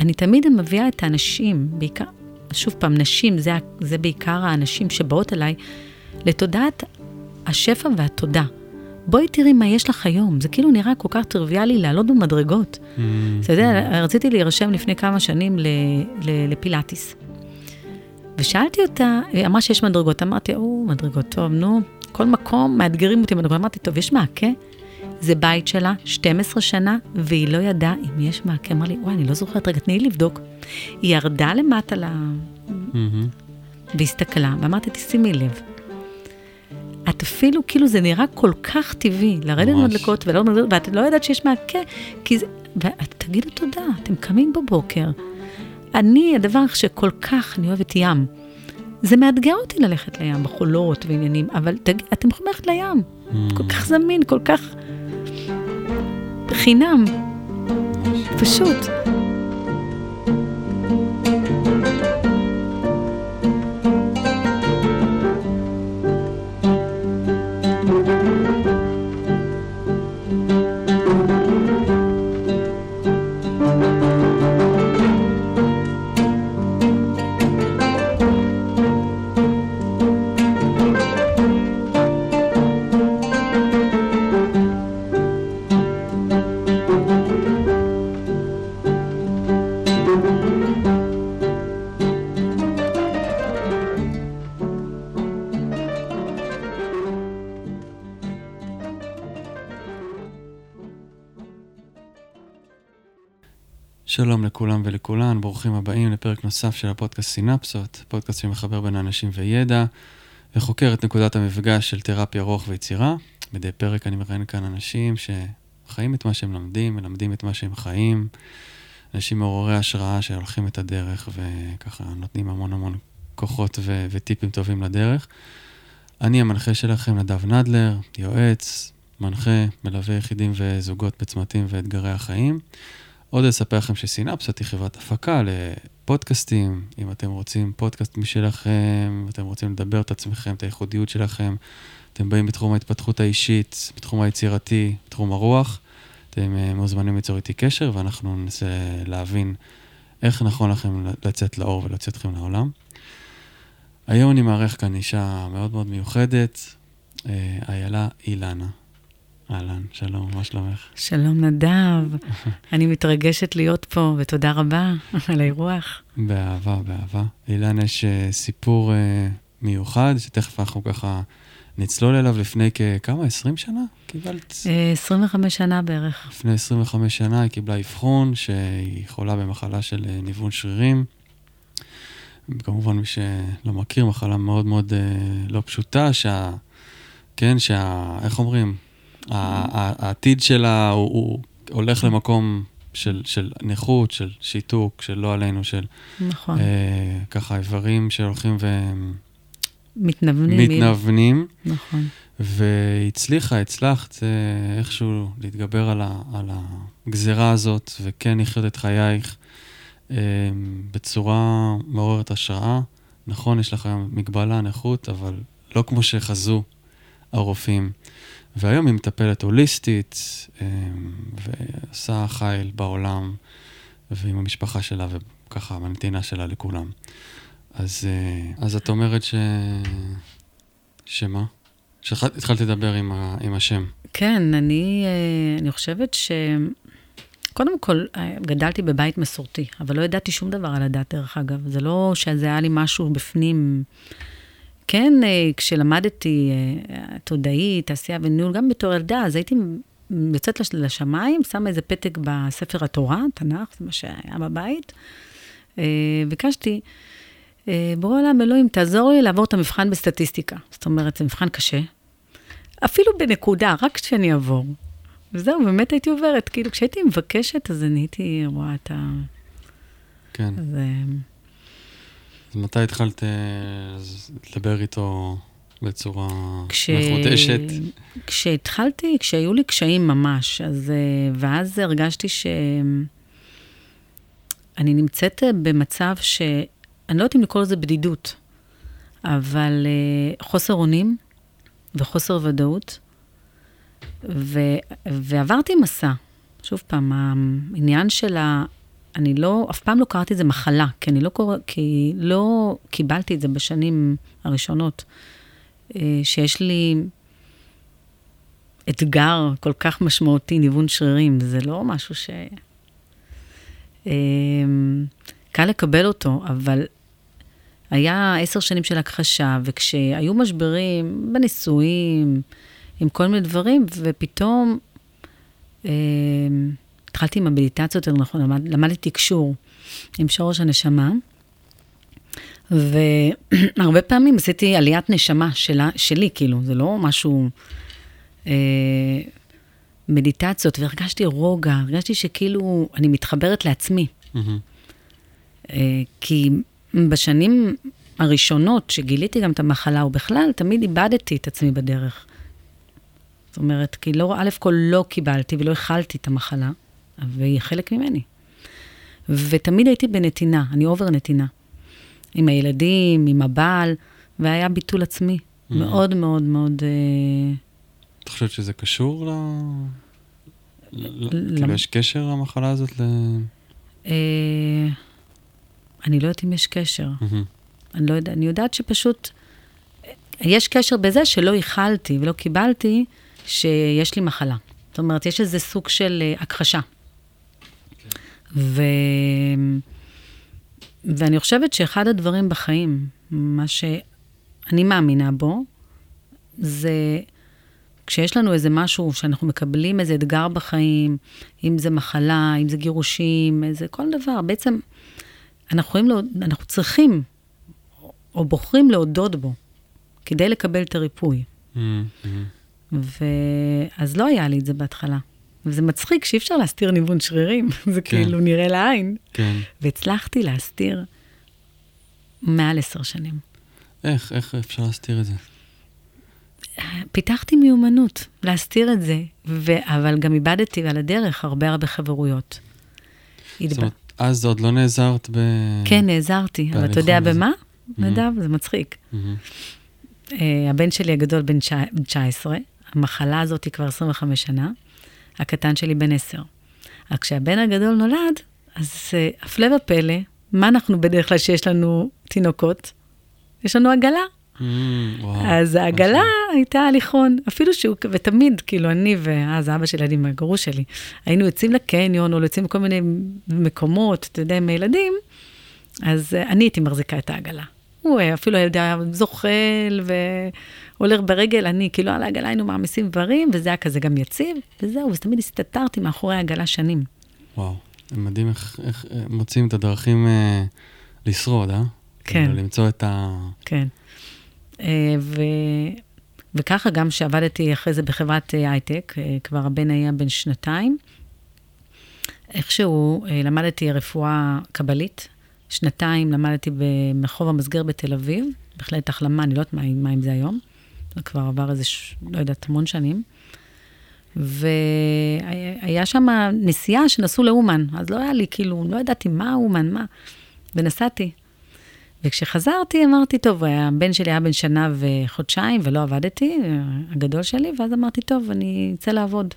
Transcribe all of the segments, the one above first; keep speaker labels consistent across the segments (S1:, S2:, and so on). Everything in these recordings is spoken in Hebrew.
S1: אני תמיד מביאה את האנשים, בעיקר, שוב פעם, נשים, זה, זה בעיקר האנשים שבאות אליי, לתודעת השפע והתודה. בואי תראי מה יש לך היום. זה כאילו נראה כל כך טריוויאלי לעלות במדרגות. Mm-hmm. אתה יודע, רציתי להירשם לפני כמה שנים ל, ל, לפילאטיס. ושאלתי אותה, היא אמרה שיש מדרגות. אמרתי, או, מדרגות, טוב, נו, כל מקום מאתגרים אותי מדרגות. אמרתי, טוב, יש מעקה? זה בית שלה, 12 שנה, והיא לא ידעה אם יש מעקה. אמר לי, וואי, אני לא זוכרת, רגע, תני לי לבדוק. היא ירדה למטה ל... Mm-hmm. והסתכלה, ואמרתי, תשימי לב. את אפילו, כאילו זה נראה כל כך טבעי, לרדת מדלקות ולא מדלקות, ואת לא יודעת שיש מעקה, כי זה, ותגידו תודה, אתם קמים בבוקר. אני, הדבר שכל כך, אני אוהבת ים. זה מאתגר אותי ללכת לים, בחולות ועניינים, אבל תג... אתם יכולים ללכת לים. Mm. כל כך זמין, כל כך חינם. פשוט.
S2: שלום לכולם ולכולן, ברוכים הבאים לפרק נוסף של הפודקאסט סינפסות, פודקאסט שמחבר בין אנשים וידע, וחוקר את נקודת המפגש של תרפיה רוח ויצירה. מדי פרק אני מראיין כאן אנשים שחיים את מה שהם לומדים, מלמדים את מה שהם חיים, אנשים מעוררי השראה שהולכים את הדרך וככה נותנים המון המון כוחות ו- וטיפים טובים לדרך. אני המנחה שלכם, נדב נדלר, יועץ, מנחה, מלווה יחידים וזוגות בצמתים ואתגרי החיים. עוד אספר לכם שסינפסות היא חברת הפקה לפודקאסטים. אם אתם רוצים פודקאסט משלכם, אתם רוצים לדבר את עצמכם, את הייחודיות שלכם, אתם באים בתחום ההתפתחות האישית, בתחום היצירתי, בתחום הרוח, אתם uh, מוזמנים ליצור איתי קשר, ואנחנו ננסה להבין איך נכון לכם לצאת לאור ולצאת אתכם לעולם. היום אני מארח כאן אישה מאוד מאוד מיוחדת, אה, איילה אילנה. אהלן, שלום, מה שלומך?
S1: שלום נדב, אני מתרגשת להיות פה, ותודה רבה על האירוח.
S2: באהבה, באהבה. אילן, יש uh, סיפור uh, מיוחד, שתכף אנחנו ככה נצלול אליו לפני כמה, 20 שנה קיבלת?
S1: 25 אה, שנה בערך.
S2: לפני 25 שנה היא קיבלה אבחון שהיא חולה במחלה של ניוון שרירים. כמובן, מי שלא מכיר, מחלה מאוד מאוד לא פשוטה, שה... כן, שה... איך אומרים? העתיד שלה הוא, הוא הולך למקום של, של נכות, של שיתוק, של לא עלינו, של...
S1: נכון.
S2: אה, ככה איברים שהולכים ו...
S1: מתנוונים.
S2: מתנוונים.
S1: נכון.
S2: והצליחה, הצלחת אה, איכשהו להתגבר על, ה, על הגזרה הזאת, וכן לחיות את חייך אה, בצורה מעוררת השראה. נכון, יש לך היום מגבלה, נכות, אבל לא כמו שחזו הרופאים. והיום היא מטפלת הוליסטית, אמ, ועושה חייל בעולם, ועם המשפחה שלה, וככה המנתינה שלה לכולם. אז, אה, אז את אומרת ש... שמה? שהתחלת לדבר עם, ה... עם השם.
S1: כן, אני, אה, אני חושבת ש... קודם כל, אה, גדלתי בבית מסורתי, אבל לא ידעתי שום דבר על הדת, דרך אגב. זה לא שזה היה לי משהו בפנים כן, אה, כשלמדתי אה, תודעי, תעשייה וניהול, גם בתור ילדה, אז הייתי יוצאת לשמיים, שמה איזה פתק בספר התורה, תנ"ך, זה מה שהיה בבית. אה, ביקשתי, בורא עולם, אלוהים, תעזור לי לעבור את המבחן בסטטיסטיקה. זאת אומרת, זה מבחן קשה. אפילו בנקודה, רק כשאני אעבור. וזהו, באמת הייתי עוברת. כאילו, כשהייתי מבקשת, אז אני הייתי רואה את ה...
S2: כן. אז מתי התחלת אה, לדבר איתו בצורה כש... מחודשת?
S1: כשהתחלתי, כשהיו לי קשיים ממש, אז, אה, ואז הרגשתי שאני נמצאת במצב ש... אני לא יודעת אם לקרוא לזה בדידות, אבל אה, חוסר אונים וחוסר ודאות, ו... ועברתי מסע. שוב פעם, העניין של אני לא, אף פעם לא קראתי את זה מחלה, כי אני לא קורא, כי לא קיבלתי את זה בשנים הראשונות, אה, שיש לי אתגר כל כך משמעותי, ניוון שרירים, זה לא משהו ש... אה, קל לקבל אותו, אבל היה עשר שנים של הכחשה, וכשהיו משברים בנישואים, עם כל מיני דברים, ופתאום אה, התחלתי עם המדיטציות, נכון, למד, למדתי קשור עם שורש הנשמה, והרבה פעמים עשיתי עליית נשמה שלה, שלי, כאילו, זה לא משהו... אה, מדיטציות, והרגשתי רוגע, הרגשתי שכאילו אני מתחברת לעצמי. Mm-hmm. אה, כי בשנים הראשונות שגיליתי גם את המחלה, ובכלל, תמיד איבדתי את עצמי בדרך. זאת אומרת, כי לא, א' כל לא קיבלתי ולא הכלתי את המחלה, והיא חלק ממני. ותמיד הייתי בנתינה, אני אובר נתינה. עם הילדים, עם הבעל, והיה ביטול עצמי. Mm-hmm. מאוד מאוד מאוד... אה,
S2: את חושבת שזה קשור ל... כאילו, יש קשר למחלה הזאת ל... אה,
S1: אני לא יודעת אם יש קשר. אני לא יודעת, אני יודעת שפשוט... יש קשר בזה שלא איחלתי ולא קיבלתי שיש לי מחלה. זאת אומרת, יש איזה סוג של uh, הכחשה. ו... ואני חושבת שאחד הדברים בחיים, מה שאני מאמינה בו, זה כשיש לנו איזה משהו שאנחנו מקבלים איזה אתגר בחיים, אם זה מחלה, אם זה גירושים, איזה כל דבר, בעצם אנחנו, יכולים, אנחנו צריכים או בוחרים להודות בו כדי לקבל את הריפוי. Mm-hmm. ואז לא היה לי את זה בהתחלה. וזה מצחיק שאי אפשר להסתיר ניוון שרירים, זה כן. כאילו נראה לעין. כן. והצלחתי להסתיר מעל עשר שנים.
S2: איך, איך אפשר להסתיר את זה?
S1: פיתחתי מיומנות להסתיר את זה, ו... אבל גם איבדתי על הדרך הרבה הרבה חברויות.
S2: זאת אומרת, אז עוד לא נעזרת ב...
S1: כן, נעזרתי, אבל אתה יודע במה? נדב, זה מצחיק. אה, הבן שלי הגדול בן 19, המחלה הזאת היא כבר 25 שנה, הקטן שלי בן 10. רק כשהבן הגדול נולד, אז אה, הפלא ופלא, מה אנחנו בדרך כלל שיש לנו תינוקות? יש לנו עגלה. Mm, אז העגלה הייתה הליכון, אפילו שהוא, ותמיד, כאילו, אני ואז אבא של ילדים, הגרוש שלי, היינו יוצאים לקניון, או יוצאים לכל מיני מקומות, אתה יודע, עם הילדים, אז אה, אני הייתי מחזיקה את העגלה. הוא אפילו היה זוחל והולך ברגל, אני, כאילו, על העגלה היינו מעמיסים דברים, וזה היה כזה גם יציב, וזהו, ותמיד הסתתרתי מאחורי העגלה שנים.
S2: וואו, מדהים איך, איך אה, מוצאים את הדרכים אה, לשרוד, אה?
S1: כן.
S2: כאילו, למצוא את ה...
S1: כן. אה, ו... וככה גם שעבדתי אחרי זה בחברת אה, הייטק, אה, כבר הבן היה בן שנתיים. איכשהו למדתי רפואה קבלית. שנתיים למדתי ברחוב המסגר בתל אביב, בהחלט החלמה, אני לא יודעת מה, מה עם זה היום. זה כבר עבר איזה, ש... לא יודעת, המון שנים. והיה שם נסיעה שנסעו לאומן, אז לא היה לי, כאילו, לא ידעתי מה אומן, מה. ונסעתי. וכשחזרתי, אמרתי, טוב, הבן שלי היה בן שנה וחודשיים ולא עבדתי, הגדול שלי, ואז אמרתי, טוב, אני אצא לעבוד.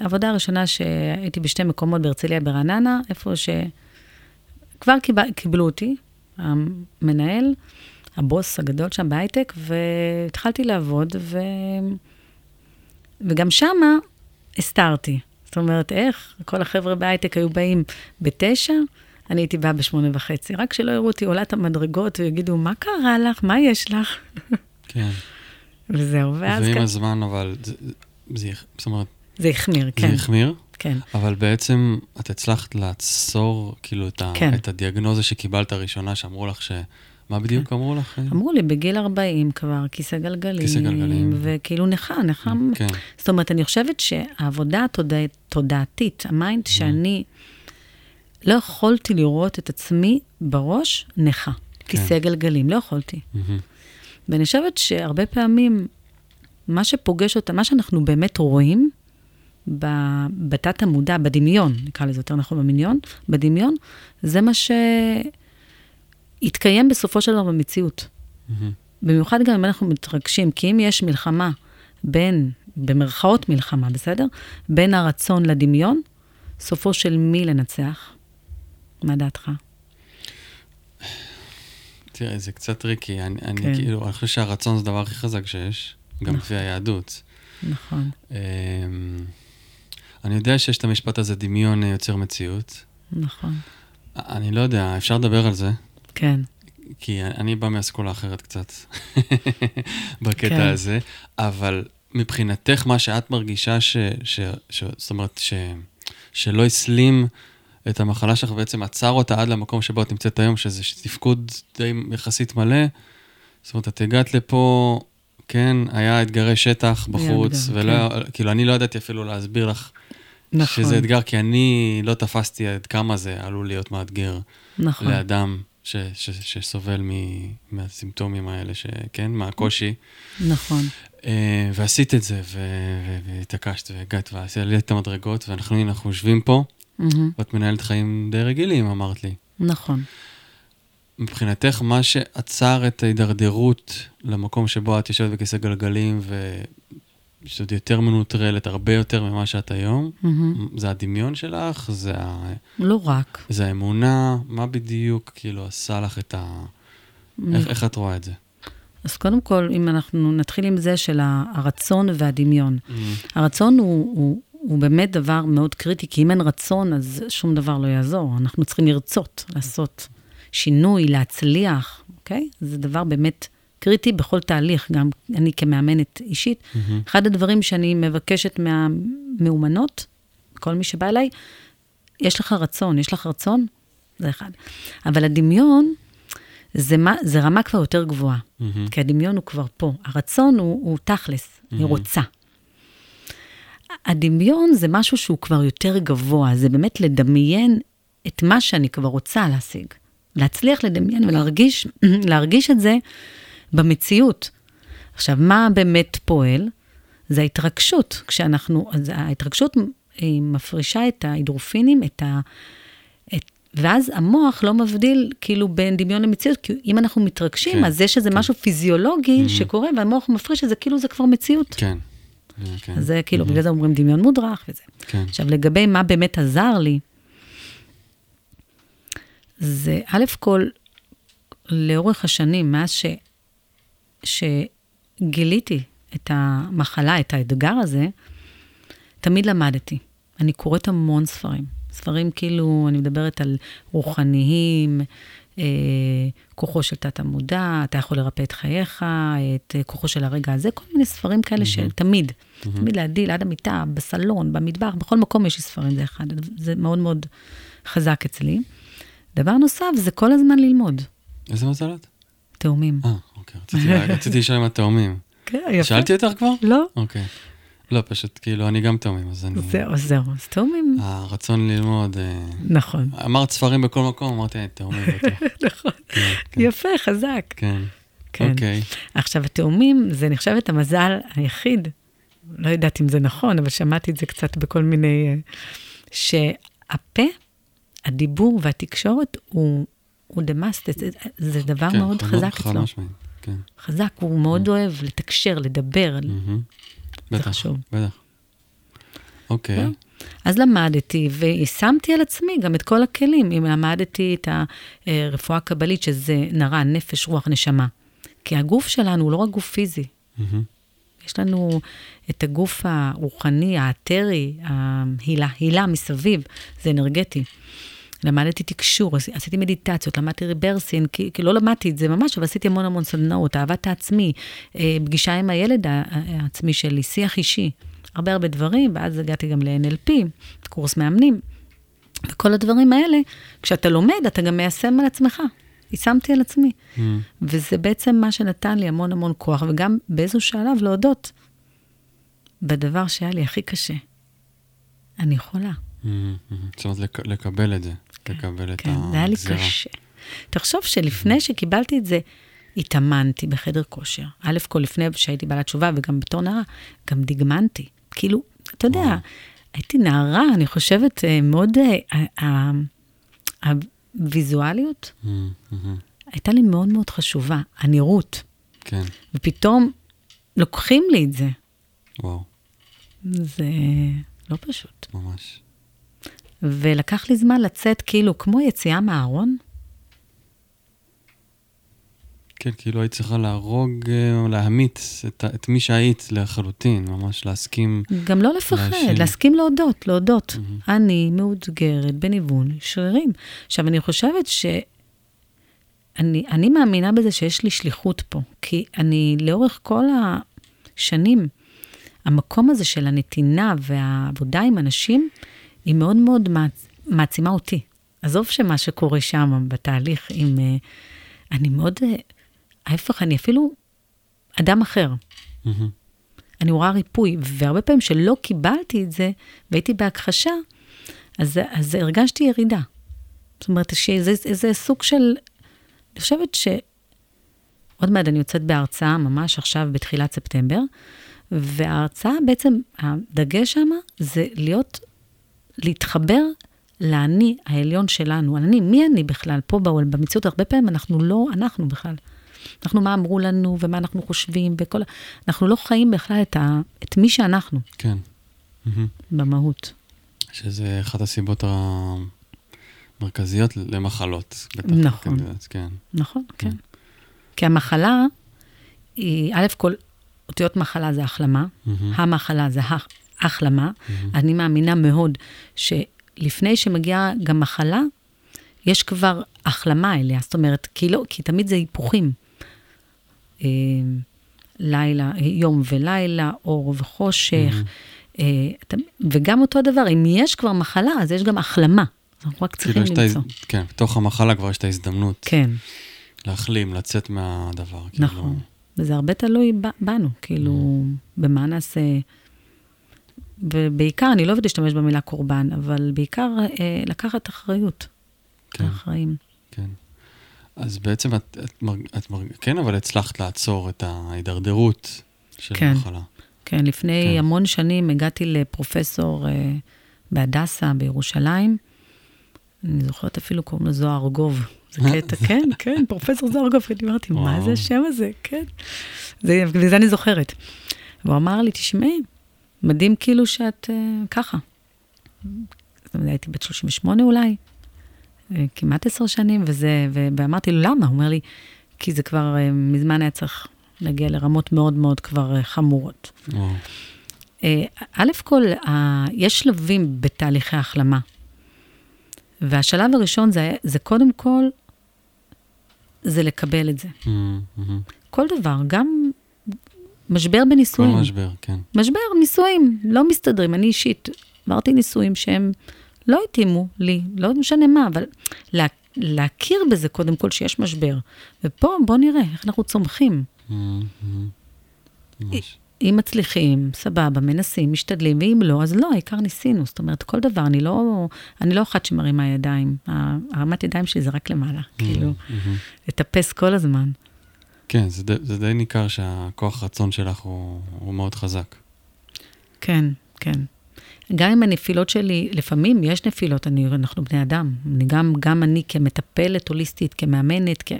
S1: העבודה הראשונה שהייתי בשתי מקומות בהרצליה ברעננה, איפה שכבר קיבל, קיבלו אותי, המנהל, הבוס הגדול שם בהייטק, והתחלתי לעבוד, ו... וגם שמה הסתרתי. זאת אומרת, איך? כל החבר'ה בהייטק היו באים בתשע, אני הייתי באה בשמונה וחצי. רק שלא יראו אותי עולה את המדרגות ויגידו, מה קרה לך? מה יש לך?
S2: כן.
S1: וזהו,
S2: ואז... ועם הזמן, אבל זה, זה, זאת אומרת...
S1: זה החמיר, כן.
S2: זה החמיר?
S1: כן.
S2: אבל בעצם את הצלחת לעצור, כאילו, את, ה, כן. את הדיאגנוזה שקיבלת הראשונה, שאמרו לך ש... מה בדיוק כן. אמרו לך?
S1: אמרו לי, בגיל 40 כבר, כיסא גלגלים.
S2: כיסא גלגלים.
S1: וכאילו נכה, נכה. כן. זאת אומרת, אני חושבת שהעבודה התודעתית, ה mind mm. שאני... לא יכולתי לראות את עצמי בראש נכה, כן. כיסא גלגלים, לא יכולתי. Mm-hmm. ואני חושבת שהרבה פעמים, מה שפוגש אותה, מה שאנחנו באמת רואים, בתת המודע, בדמיון, נקרא לזה יותר נכון בדמיון, בדמיון, זה מה שהתקיים בסופו של דבר במציאות. Mm-hmm. במיוחד גם אם אנחנו מתרגשים, כי אם יש מלחמה בין, במרכאות מלחמה, בסדר? בין הרצון לדמיון, סופו של מי לנצח? מה דעתך?
S2: תראה, זה קצת tricky. אני, אני
S1: כן.
S2: כאילו, אני חושב שהרצון זה הדבר הכי חזק שיש, גם
S1: נכון.
S2: לפי היהדות.
S1: נכון,
S2: אמ, אני יודע שיש את המשפט הזה, דמיון אה, יוצר מציאות.
S1: נכון.
S2: אני לא יודע, אפשר לדבר על זה,
S1: כן,
S2: כי אני בא מאסכולה אחרת קצת, בקטע
S1: כן.
S2: הזה, אבל מבחינתך, מה שאת מרגישה, ש, ש, ש, זאת אומרת, ש, שלא הסלים את המחלה שלך, ובעצם עצר אותה עד למקום שבו את נמצאת היום, שזה תפקוד די יחסית מלא. זאת אומרת, את הגעת לפה, כן, היה אתגרי שטח בחוץ, ולא, כאילו, אני לא ידעתי אפילו להסביר לך
S1: נכון,
S2: שזה אתגר, כי אני לא תפסתי עד כמה זה עלול להיות מאתגר
S1: נכון,
S2: לאדם ש, ש, שסובל מ, מהסימפטומים האלה, שכן, מהקושי.
S1: נכון,
S2: אה, ועשית את זה, ו- ו- והתעקשת והגעת ועשית את המדרגות, ואנחנו, הנה, אנחנו יושבים פה,
S1: מהמם,
S2: ואת מנהלת חיים די רגילים, אמרת לי.
S1: נכון.
S2: מבחינתך, מה שעצר את ההידרדרות למקום שבו את יושבת בכיסא גלגלים, ושאת יותר מנוטרלת, הרבה יותר ממה שאת היום,
S1: מהמם.
S2: זה הדמיון שלך? זה, ה...
S1: לא רק.
S2: זה האמונה? מה בדיוק כאילו עשה לך את ה... איך, איך את רואה את זה?
S1: אז קודם כל, אם אנחנו נתחיל עם זה של הרצון והדמיון. הרצון הוא, הוא, הוא באמת דבר מאוד קריטי, כי אם אין רצון, אז שום דבר לא יעזור. אנחנו צריכים לרצות, לעשות שינוי, להצליח, אוקיי? זה דבר באמת קריטי בכל תהליך, גם אני כמאמנת אישית.
S2: מהמם.
S1: אחד הדברים שאני מבקשת מהמאומנות, כל מי שבא אליי, יש לך רצון, יש לך רצון? זה אחד. אבל הדמיון, זה, מה, זה רמה כבר יותר גבוהה,
S2: מהמם.
S1: כי הדמיון הוא כבר פה. הרצון הוא, הוא תכלס, אני
S2: מהמם.
S1: רוצה. הדמיון זה משהו שהוא כבר יותר גבוה, זה באמת לדמיין את מה שאני כבר רוצה להשיג. להצליח לדמיין ולהרגיש להרגיש את זה במציאות. עכשיו, מה באמת פועל? זה ההתרגשות. כשאנחנו, אז ההתרגשות היא מפרישה את ההידרופינים, את ה... את, ואז המוח לא מבדיל כאילו בין דמיון למציאות, כי אם אנחנו מתרגשים,
S2: כן,
S1: אז יש איזה משהו פיזיולוגי
S2: Mhm.
S1: שקורה, והמוח מפריש את זה כאילו זה כבר מציאות.
S2: כן. כן.
S1: אז זה כאילו,
S2: מהמם.
S1: בגלל זה אומרים דמיון מודרך וזה.
S2: כן.
S1: עכשיו, לגבי מה באמת עזר לי, זה א' כל, לאורך השנים, מאז ש, שגיליתי את המחלה, את האתגר הזה, תמיד למדתי. אני קוראת המון ספרים. ספרים כאילו, אני מדברת על רוחניים, אה, כוחו של תת-המודע, אתה יכול לרפא את חייך, את אה, כוחו של הרגע הזה, כל מיני ספרים כאלה של תמיד, תמיד להדיל עד המיטה, בסלון, במטבח, בכל מקום יש לי ספרים, זה אחד, זה מאוד מאוד חזק אצלי. דבר נוסף, זה כל הזמן ללמוד.
S2: איזה מזל את?
S1: תאומים.
S2: אה, אוקיי. רציתי- לשאול אם את תאומים.
S1: כן, יפה.
S2: שאלתי אותך כבר?
S1: לא?
S2: אוקיי. לא, פשוט כאילו, אני גם תאומים, אז אני...
S1: זהו, זהו, אז תאומים,
S2: הרצון ללמוד... אה,
S1: נכון.
S2: אמרת ספרים בכל מקום, אמרתי, "אה, תאומים בטוח.
S1: נכון.
S2: כן, כן,
S1: יפה, חזק.
S2: כן.
S1: כן.
S2: אוקיי.
S1: עכשיו, התאומים, זה נחשב את המזל היחיד, לא יודעת אם זה נכון, אבל שמעתי את זה קצת בכל מיני... אה, שהפה, הדיבור והתקשורת הוא, הוא the must, זה, זה דבר
S2: כן,
S1: מאוד חזק אצלו.
S2: כן.
S1: חזק, הוא מאוד אוהב לתקשר, לדבר.
S2: בטח,
S1: חשוב.
S2: בטח. אוקיי.
S1: זהו. אז למדתי ויישמתי על עצמי גם את כל הכלים. אם למדתי את הרפואה הקבלית, שזה נרא, נפש, רוח, נשמה. כי הגוף שלנו הוא לא רק גוף פיזי,
S2: מהמם.
S1: יש לנו את הגוף הרוחני, האתרי, ההילה, הילה מסביב, זה אנרגטי. למדתי תקשור, עשי- עשיתי מדיטציות, למדתי ריברסין, כי, כי לא למדתי את זה ממש, אבל עשיתי המון המון סדנאות, אהבת העצמי, אה, פגישה עם הילד העצמי שלי, שיח אישי, הרבה הרבה דברים, ואז הגעתי גם ל-NLP, קורס מאמנים. וכל הדברים האלה, כשאתה לומד, אתה גם מיישם על עצמך. יישמתי על עצמי.
S2: מהמם.
S1: וזה בעצם מה שנתן לי המון המון כוח, וגם באיזשהו שלב להודות בדבר שהיה לי הכי קשה. אני יכולה.
S2: זאת אומרת, לק- לקבל את זה. לקבל את
S1: כן, זה היה לי
S2: הגזירה.
S1: קשה. תחשוב שלפני שקיבלתי את זה, התאמנתי בחדר כושר. א' כל לפני שהייתי בעלת תשובה וגם בתור נערה, גם דגמנתי. כאילו, אתה יודע. הייתי נערה, אני חושבת, אה, מאוד, אה, ה- ה- הוויזואליות. הייתה לי מאוד מאוד חשובה, הנראות.
S2: כן,
S1: ופתאום לוקחים לי את זה.
S2: וואו,
S1: זה לא פשוט.
S2: ממש.
S1: ולקח לי זמן לצאת כאילו כמו יציאה מהארון.
S2: כן, כאילו היית צריכה להרוג אה, או להמית את, את מי שהיית לחלוטין, ממש להסכים.
S1: גם לא לפחד,
S2: להאשים.
S1: להסכים להודות, להודות.
S2: מהמם.
S1: אני מאותגרת בניוון שרירים. עכשיו, אני חושבת ש... אני, אני מאמינה בזה שיש לי שליחות פה, כי אני לאורך כל השנים, המקום הזה של הנתינה והעבודה עם אנשים, היא מאוד מאוד מעצ... מעצימה אותי. עזוב שמה שקורה שם בתהליך עם... אה, אני מאוד... אה, ההפך, אני אפילו אדם אחר.
S2: מהמם.
S1: אני רואה ריפוי, והרבה פעמים שלא קיבלתי את זה, והייתי בהכחשה, אז, אז הרגשתי ירידה. זאת אומרת, שזה סוג של... אני חושבת ש... עוד מעט אני יוצאת בהרצאה, ממש עכשיו בתחילת ספטמבר, וההרצאה בעצם, הדגש שמה זה להיות, להתחבר לאני העליון שלנו. אני, מי אני בכלל? פה בעולם, במציאות, הרבה פעמים אנחנו לא אנחנו בכלל. אנחנו, מה אמרו לנו, ומה אנחנו חושבים, וכל... אנחנו לא חיים בכלל את, ה, את מי שאנחנו,
S2: כן.
S1: במהות.
S2: שזה אחת הסיבות המרכזיות למחלות. בטח,
S1: נכון.
S2: יודעת, כן.
S1: נכון, כן. כי המחלה היא, א' כל, אותיות מחלה זה החלמה. המחלה זה הח- החלמה. אני מאמינה מאוד שלפני שמגיעה גם מחלה, יש כבר החלמה אליה. זאת אומרת, כי, לא, כי תמיד זה היפוכים. אה, לילה, יום ולילה, אור וחושך. אה, אתה- וגם אותו דבר, אם יש כבר מחלה, אז יש גם החלמה. אנחנו רק צריכים
S2: כאילו את ההז-
S1: למצוא.
S2: כן, בתוך המחלה כבר יש את ההזדמנות
S1: כן.
S2: להחלים, לצאת מהדבר.
S1: נכון.
S2: כאילו,
S1: וזה הרבה תלוי בנו, כאילו, במה נעשה. ובעיקר, אני לא אוהבת להשתמש במילה קורבן, אבל בעיקר אה, לקחת אחריות.
S2: כן.
S1: האחראים.
S2: כן. אז בעצם את, את, מרג, את מרג... כן, אבל הצלחת לעצור את ההידרדרות של
S1: כן.
S2: המחלה.
S1: כן, לפני
S2: כן.
S1: המון שנים הגעתי לפרופסור אה, בהדסה בירושלים. אני זוכרת אפילו קוראים לו זוהר ארגוב. זה קטע, כן, כן, פרופסור זוהר ארגוב. אני אמרתי, מה. זה השם הזה? כן. זה, וזה אני זוכרת. והוא אמר לי, תשמעי, מדהים כאילו שאת אה, ככה. הייתי בת 38 אולי, אה, כמעט עשר שנים, וזה, ואמרתי לו, למה? הוא אומר לי, כי זה כבר אה, מזמן היה צריך להגיע לרמות מאוד מאוד כבר אה, חמורות. א' כל, ה- יש שלבים בתהליכי החלמה. והשלב הראשון זה, זה קודם כל, זה לקבל את זה.
S2: מהמם.
S1: כל דבר, גם משבר
S2: כל
S1: בנישואים.
S2: משבר, כן.
S1: משבר, נישואים, לא מסתדרים. אני אישית עברתי נישואים שהם לא התאימו לי, לא משנה מה, אבל לה, להכיר בזה קודם כל שיש משבר. ופה בואו נראה איך אנחנו צומחים.
S2: ממש.
S1: אם מצליחים, סבבה, מנסים, משתדלים, ואם לא, אז לא, העיקר ניסינו. זאת אומרת, כל דבר, אני לא, אני לא אחת שמרימה ידיים. הרמת ידיים שלי זה רק למעלה, כאילו,
S2: מהמם.
S1: לטפס כל הזמן.
S2: כן, זה, די- זה די ניכר שהכוח רצון שלך הוא, הוא מאוד חזק.
S1: כן, כן. גם עם הנפילות שלי, לפעמים יש נפילות, אני, אנחנו בני אדם. אני גם, גם אני כמטפלת הוליסטית, כמאמנת, כ...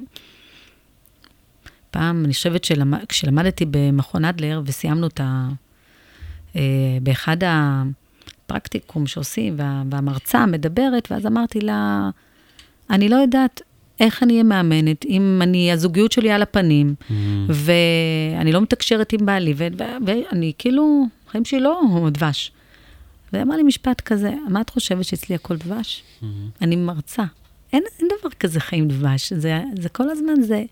S1: פעם, אני חושבת שכשלמדתי במכון אדלר וסיימנו את ה... אה, באחד הפרקטיקום שעושים, וה, והמרצה מדברת, ואז אמרתי לה, אני לא יודעת איך אני אהיה מאמנת, אם אני, הזוגיות שלי על הפנים,
S2: מהמם.
S1: ואני לא מתקשרת עם בעלי, ו- ו- ואני כאילו, החיים שלי לא דבש. והיא אמרה לי משפט כזה, מה את חושבת שאצלי הכל דבש?
S2: מהמם.
S1: אני מרצה. אין, אין דבר כזה חיים דבש, זה, זה כל הזמן, זה,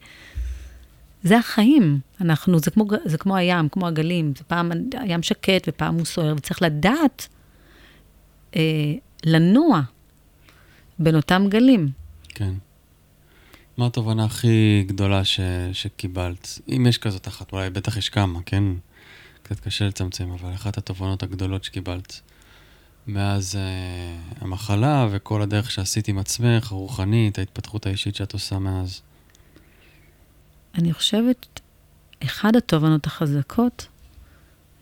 S1: זה החיים. אנחנו, זה כמו, זה כמו הים, כמו הגלים. זה פעם הים שקט ופעם הוא סוער, וצריך לדעת אה, לנוע בין אותם גלים.
S2: כן. מה התובנה הכי גדולה ש, שקיבלת? אם יש כזאת אחת, אולי בטח יש כמה, כן? קצת קשה לצמצם, אבל אחת התובנות הגדולות שקיבלת מאז אה, המחלה וכל הדרך שעשית עם עצמך, הרוחנית, ההתפתחות האישית שאת עושה מאז.
S1: אני חושבת, אחד התובנות החזקות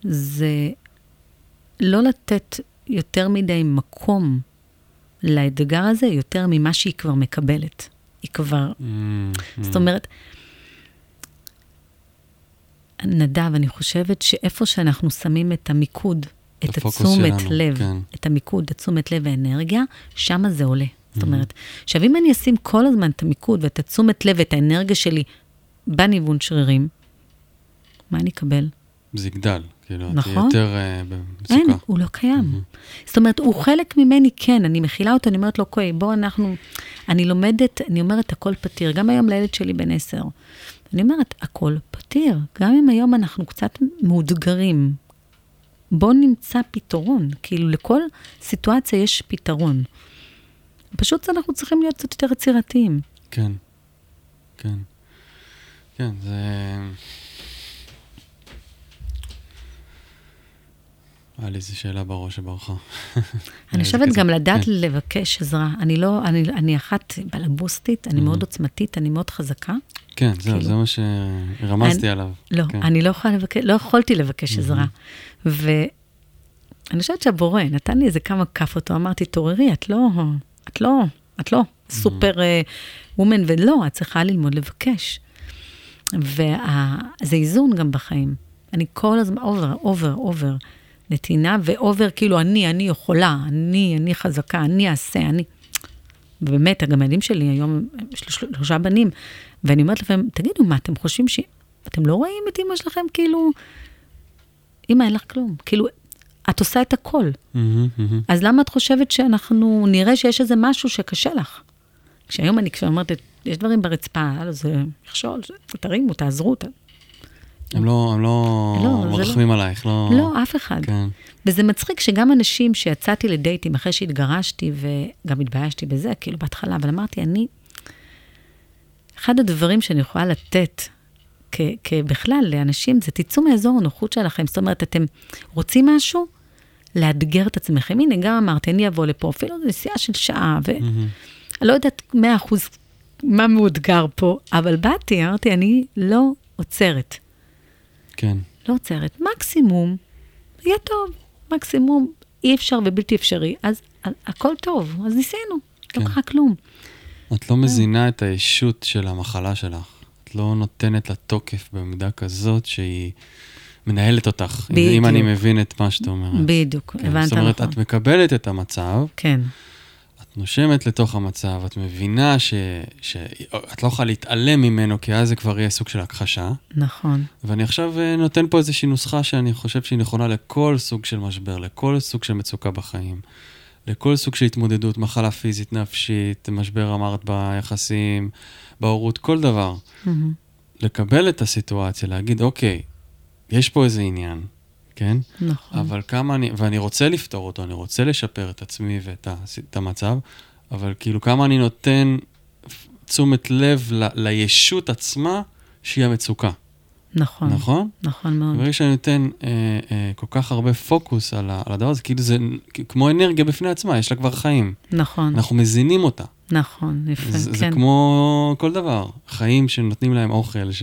S1: זה לא לתת יותר מדי מקום לאתגר הזה, יותר ממה שהיא כבר מקבלת. היא כבר,
S2: Mm,
S1: זאת
S2: mm,
S1: אומרת, נדב, אני חושבת שאיפה שאנחנו שמים את המיקוד, את התשומת
S2: שלנו,
S1: לב,
S2: כן.
S1: את המיקוד, התשומת לב והאנרגיה, שמה זה עולה. זאת
S2: Mm-hmm.
S1: אומרת, עכשיו אם אני אשים כל הזמן את המיקוד ואת התשומת לב ואת האנרגיה שלי בניוון שרירים, מה אני אקבל?
S2: זה יגדל, כאילו, את
S1: נכון.
S2: תהיה יותר אה, במצוקה.
S1: אין, הוא לא קיים. זאת אומרת, הוא חלק ממני, כן, אני מכילה אותו, אני אומרת לו, אוקיי, בוא אנחנו... אני לומדת, אני אומרת, הכל פתיר. גם היום לילד שלי בן עשר. אני אומרת, הכל פתיר. גם אם היום אנחנו קצת מאותגרים, בוא נמצא פתרון. כאילו, לכל סיטואציה יש פתרון. פשוט אנחנו צריכים להיות קצת יותר יצירתיים.
S2: כן, כן. כן, זה... היה לי איזו שאלה בראש שברחה.
S1: אני חושבת גם לדעת
S2: כן.
S1: לבקש עזרה. אני לא, אני, אני אחת בלבוסטית, אני מאוד עוצמתית, אני מאוד חזקה.
S2: כן, זהו,
S1: כאילו-
S2: זה מה שרמזתי עליו.
S1: לא,
S2: כן.
S1: אני לא לא יכולתי לבקש עזרה. ואני חושבת שהבורא נתן לי איזה כמה כאפות, הוא אמרתי, תעוררי, את לא, את לא, את לא superwoman, ולא, את צריכה ללמוד לבקש. וזה איזון גם בחיים. אני כל הזמן, over, over, over. נתינה ו over, כאילו, אני, אני יכולה, אני, אני חזקה, אני אעשה, אני... ובאמת, גם הילדים שלי היום, יש לי של- שלושה בנים, ואני אומרת לפעמים, תגידו, מה, אתם חושבים ש... אתם לא רואים את אימא שלכם כאילו... אימא, אין לך כלום. כאילו, את עושה את הכל.
S2: מהמם, מהמם.
S1: אז למה את חושבת שאנחנו נראה שיש איזה משהו שקשה לך? כשהיום אני כשאני אומרת, יש דברים ברצפה, הלו, זה מכשול, תרימו, תעזרו. ת...
S2: הם לא, הם לא
S1: לא,
S2: מרחמים עלייך, לא...
S1: לא, אף אחד.
S2: כן.
S1: וזה מצחיק שגם אנשים שיצאתי לדייטים אחרי שהתגרשתי, וגם התביישתי בזה, כאילו בהתחלה, אבל אמרתי, אני, אחד הדברים שאני יכולה לתת, כ- כבכלל לאנשים, זה תצאו מאזור הנוחות שלכם. זאת אומרת, אתם רוצים משהו, לאתגר את עצמכם. הנה, גם אמרתי, אני אבוא לפה, אפילו נסיעה של שעה, ואני
S2: מהמם.
S1: לא יודעת מאה אחוז מה מאותגר פה, אבל באתי, אמרתי, אני לא עוצרת.
S2: כן.
S1: לא עוצרת. מקסימום, יהיה טוב. מקסימום, אי אפשר ובלתי אפשרי. אז הכל טוב, אז ניסינו.
S2: כן.
S1: לא קרה כלום.
S2: את לא מזינה את הישות של המחלה שלך. את לא נותנת לה תוקף במידה כזאת שהיא מנהלת אותך. אם- אם
S1: בדיוק.
S2: אני מבין את מה שאת אומרת.
S1: בדיוק,
S2: כן,
S1: הבנת
S2: זאת אומרת,
S1: נכון.
S2: את מקבלת את המצב,
S1: כן,
S2: נושמת לתוך המצב, את מבינה ש... שאת לא יכולה להתעלם ממנו, כי אז זה כבר יהיה סוג של הכחשה.
S1: נכון.
S2: ואני עכשיו אה, נותן פה איזושהי נוסחה שאני חושב שהיא נכונה לכל סוג של משבר, לכל סוג של מצוקה בחיים, לכל סוג של התמודדות, מחלה פיזית, נפשית, משבר אמרת ביחסים, בהורות, כל דבר.
S1: מהמם.
S2: לקבל את הסיטואציה, להגיד, אוקיי, יש פה איזה עניין, כן?
S1: נכון.
S2: אבל כמה אני, ואני רוצה לפתור אותו, אני רוצה לשפר את עצמי ואת ה, את המצב, אבל כאילו כמה אני נותן תשומת לב ל, לישות עצמה שהיא המצוקה,
S1: נכון.
S2: נכון?
S1: נכון מאוד.
S2: ברגע שאני נותן אה, אה, כל כך הרבה פוקוס על, ה, על הדבר הזה, כאילו זה כמו אנרגיה בפני עצמה, יש לה כבר חיים.
S1: נכון,
S2: אנחנו מזינים אותה.
S1: נכון, יפה,
S2: זה,
S1: כן.
S2: זה כמו כל דבר, חיים שנותנים להם אוכל, ש,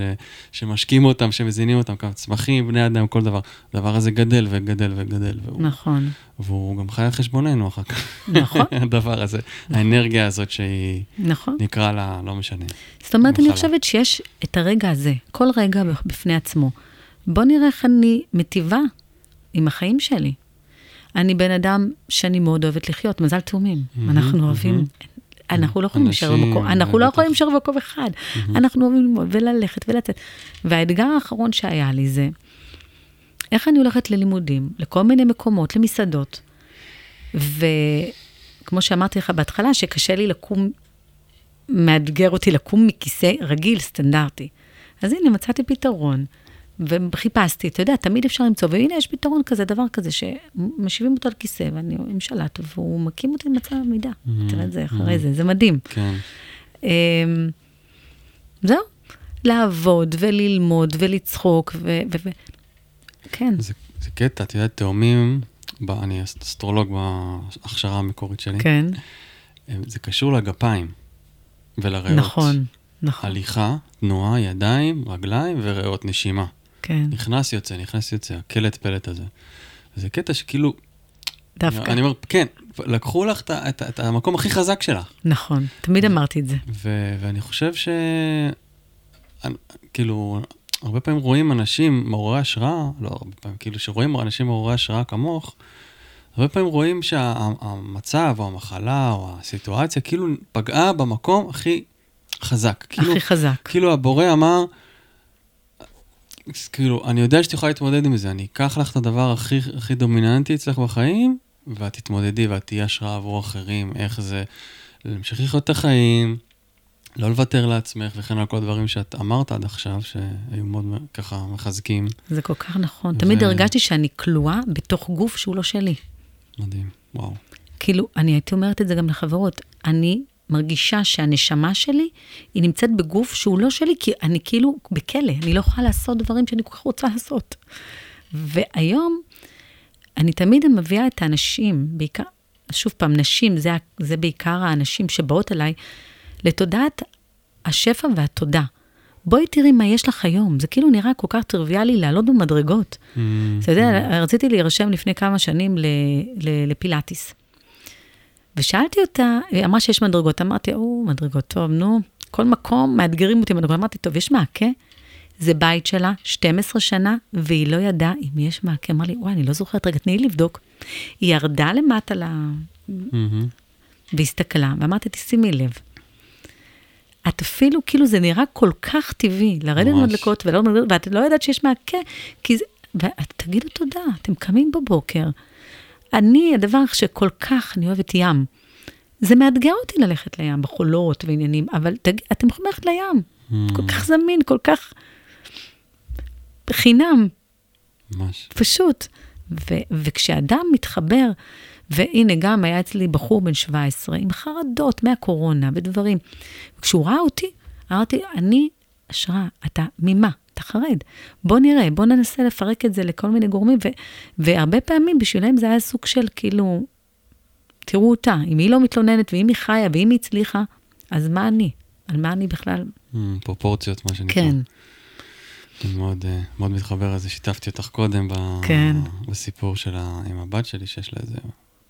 S2: שמשקים אותם, שמזינים אותם, כמה צמחים, בני אדם, כל דבר. הדבר הזה גדל וגדל וגדל, והוא,
S1: נכון,
S2: והוא גם חי על חשבוננו אחר כך.
S1: נכון,
S2: הדבר הזה, האנרגיה הזאת שהיא,
S1: נכון.
S2: נקרא לה, לא משנה.
S1: זאת אומרת, אני. חושבת שיש את הרגע הזה, כל רגע בפני עצמו. בוא נראה איך אני מטיבה עם החיים שלי. אני בן אדם שאני מאוד אוהבת לחיות, מזל תאומים.
S2: מהמם,
S1: אנחנו אוהבים,
S2: מהמם.
S1: אנחנו לא יכולים להישאר במקום, אנחנו לא. יכולים להישאר במקום אחד. אנחנו אוהבים ללמוד וללכת ולצאת. והאתגר האחרון שהיה לי זה, איך אני הולכת ללימודים, לכל מיני מקומות, למסעדות, וכמו שאמרתי לך בהתחלה, שקשה לי לקום, מאתגר אותי לקום מכיסא רגיל, סטנדרטי. אז הנה, מצאתי פתרון, וחיפשתי, אתה יודע, תמיד אפשר למצוא, והנה יש פתרון כזה, דבר כזה, שמשיבים אותו על כיסא, ואני עם שלט, והוא מקים אותי במצב עמידה. תראה את זה אחרי זה, זה מדהים.
S2: כן.
S1: אמ, זהו, לעבוד וללמוד ולצחוק, ו... כן,
S2: זה, קטע, את יודעת, תאומים, אני אסטרולוג בהכשרה המקורית שלי,
S1: כן,
S2: הם- זה קשור לגפיים ולריאות.
S1: נכון, נכון,
S2: הליכה, תנועה, ידיים, רגליים וריאות, נשימה.
S1: כן,
S2: נכנס, יוצא, נכנס, יוצא, הקלט פלט הזה. זה קטע שכאילו,
S1: דווקא,
S2: אני אומר, כן, לקחו לך את, את, את המקום הכי חזק שלך.
S1: נכון, תמיד אמרתי את זה.
S2: ו, ואני חושב ש... כאילו, הרבה פעמים רואים אנשים מעוררי השראה, לא הרבה פעמים, כאילו שרואים אנשים מעוררי השראה כמוך, הרבה פעמים רואים שהמצב או המחלה או הסיטואציה כאילו פגעה במקום הכי חזק.
S1: הכי
S2: כאילו,
S1: חזק.
S2: כאילו הבורא אמר, כאילו, אני יודע שאת יכולה להתמודד עם זה, אני אקח לך את הדבר הכי, הכי דומיננטי אצלך בחיים, ואת תתמודדי ואת תהיי השראה עבור אחרים, איך זה להמשיך לחיות את החיים, לא לוותר לעצמך וכן על כל הדברים שאת אמרת עד עכשיו, שהיו מאוד ככה מחזקים.
S1: זה כל כך נכון. ו... תמיד הרגשתי שאני כלואה בתוך גוף שהוא לא שלי.
S2: מדהים, וואו.
S1: כאילו, אני הייתי אומרת את זה גם לחברות, אני מרגישה שהנשמה שלי, היא נמצאת בגוף שהוא לא שלי, כי אני כאילו בכלא, אני לא יכולה לעשות דברים שאני כל כך רוצה לעשות. והיום, אני תמיד מביאה את האנשים, בעיקר, שוב פעם, נשים, זה, זה בעיקר האנשים שבאות אליי, לתודעת השפע והתודה. בואי תראי מה יש לך היום, זה כאילו נראה כל כך טריוויאלי לעלות במדרגות. Mm-hmm. אתה יודע, רציתי להירשם לפני כמה שנים לפילאטיס. ושאלתי אותה, היא אמרה שיש מדרגות, אמרתי, או, מדרגות, טוב, נו, כל מקום מאתגרים אותי מדרגות. אמרתי, טוב, יש מעקה? זה בית שלה, 12 שנה, והיא לא ידעה אם יש מעקה. אמר לי, וואי, אני לא זוכרת, רגע, תני לי לבדוק. היא ירדה למטה ל... Mm-hmm. והסתכלה, ואמרתי, תשימי לב. את אפילו, כאילו, זה נראה כל כך טבעי, לרדת מדלקות ולא ואת לא יודעת שיש מעקה, כי זה... ותגידו תודה, אתם קמים בבוקר. אני, הדבר שכל כך, אני אוהבת ים. זה מאתגר אותי ללכת לים, בחולות ועניינים, אבל תג... אתם יכולים ללכת לים. Mm. כל כך זמין, כל כך... חינם.
S2: ממש.
S1: פשוט. ו- וכשאדם מתחבר, והנה גם היה אצלי בחור בן 17 עם חרדות מהקורונה ודברים. וכשהוא ראה אותי, אמרתי, אני השראה, אתה ממה? אתה חרד. בוא נראה, בוא ננסה לפרק את זה לכל מיני גורמים, ו- והרבה פעמים בשבילם זה היה סוג של כאילו, תראו אותה, אם היא לא מתלוננת ואם היא חיה ואם היא הצליחה, אז מה אני? על מה אני בכלל?
S2: Mm, פרופורציות, מה שנקרא.
S1: כן.
S2: אני מאוד, אה, מאוד מתחבר לזה, שיתפתי אותך קודם ב...
S1: כן.
S2: בסיפור שלה עם הבת שלי, שיש לה איזה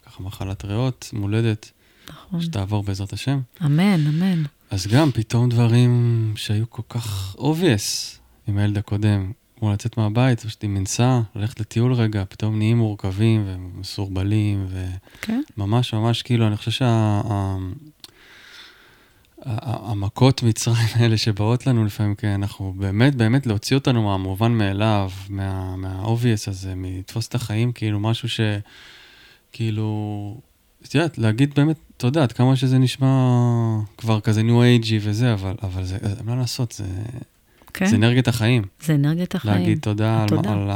S2: ככה מחלת ריאות מולדת,
S1: נכון.
S2: שתעבור בעזרת השם.
S1: אמן, אמן.
S2: אז גם פתאום דברים שהיו כל כך obvious עם הילד הקודם, כמו לצאת מהבית, פשוט עם מנסה, ללכת לטיול רגע, פתאום נהיים מורכבים ומסורבלים, וממש
S1: כן.
S2: ממש כאילו, אני חושב שה... המכות מצרים האלה שבאות לנו לפעמים, כן, אנחנו באמת, באמת להוציא אותנו מהמובן מאליו, מה, מהאובייס הזה, מתפוס את החיים, כאילו משהו ש... כאילו, את יודעת, להגיד באמת, אתה יודע, עד כמה שזה נשמע כבר כזה ניו אייג'י וזה, אבל, אבל זה, מה לעשות, זה, כן. זה אנרגיית החיים.
S1: זה אנרגיית החיים.
S2: להגיד תודה, על, על, על,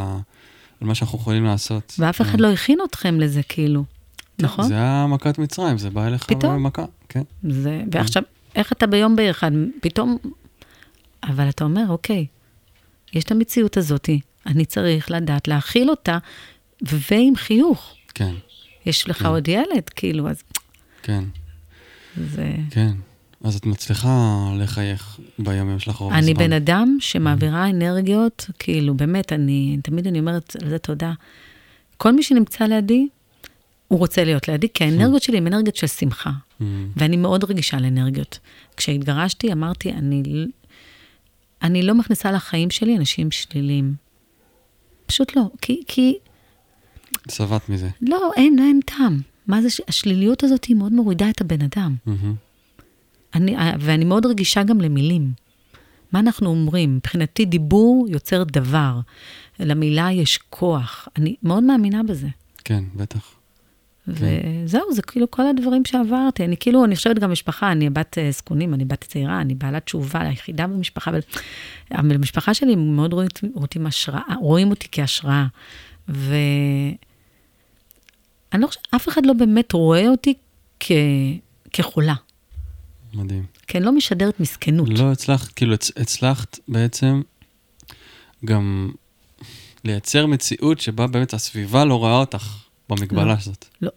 S2: על מה שאנחנו יכולים לעשות.
S1: ואף אחד לא הכין אתכם לזה, כאילו, נכון?
S2: זה היה מכת מצרים, זה בא אליך
S1: פתאום.
S2: במכה, כן.
S1: זה, ועכשיו, איך אתה ביום בהיר אחד, פתאום, אבל אתה אומר, אוקיי, יש את המציאות הזאת, אני צריך לדעת להכיל אותה, ועם חיוך.
S2: כן.
S1: יש לך כן. עוד ילד, כאילו, אז...
S2: כן.
S1: זה...
S2: כן. אז את מצליחה לחייך בימים שלך רוב הזמן.
S1: אני בן אדם שמעבירה אנרגיות, כאילו, באמת, אני, תמיד אני אומרת על זה תודה. כל מי שנמצא לידי, הוא רוצה להיות לידי, כי האנרגיות שלי הן אנרגיות של שמחה. ואני מאוד רגישה לאנרגיות. כשהתגרשתי, אמרתי, אני, אני לא מכניסה לחיים שלי אנשים שליליים. פשוט לא, כי... כי
S2: שבעת מזה.
S1: לא, אין, אין טעם. מה זה, השליליות הזאת היא מאוד מורידה את הבן אדם. אני, ואני מאוד רגישה גם למילים. מה אנחנו אומרים? מבחינתי דיבור יוצר דבר. למילה יש כוח. אני מאוד מאמינה בזה.
S2: כן, בטח.
S1: וזהו, זה כאילו כל הדברים שעברתי. אני כאילו, אני חושבת גם משפחה, אני בת אה, זקונים, אני בת צעירה, אני בעלת תשובה, היחידה במשפחה, אבל, אבל במשפחה שלי מאוד רואים אותי, השראה, רואים אותי כהשראה. ואני לא חושבת, אף אחד לא באמת רואה אותי כ... כחולה.
S2: מדהים.
S1: אני לא משדרת מסכנות.
S2: לא הצלחת, כאילו הצלחת בעצם גם לייצר מציאות שבה באמת הסביבה לא רואה אותך במגבלה
S1: לא,
S2: הזאת.
S1: לא,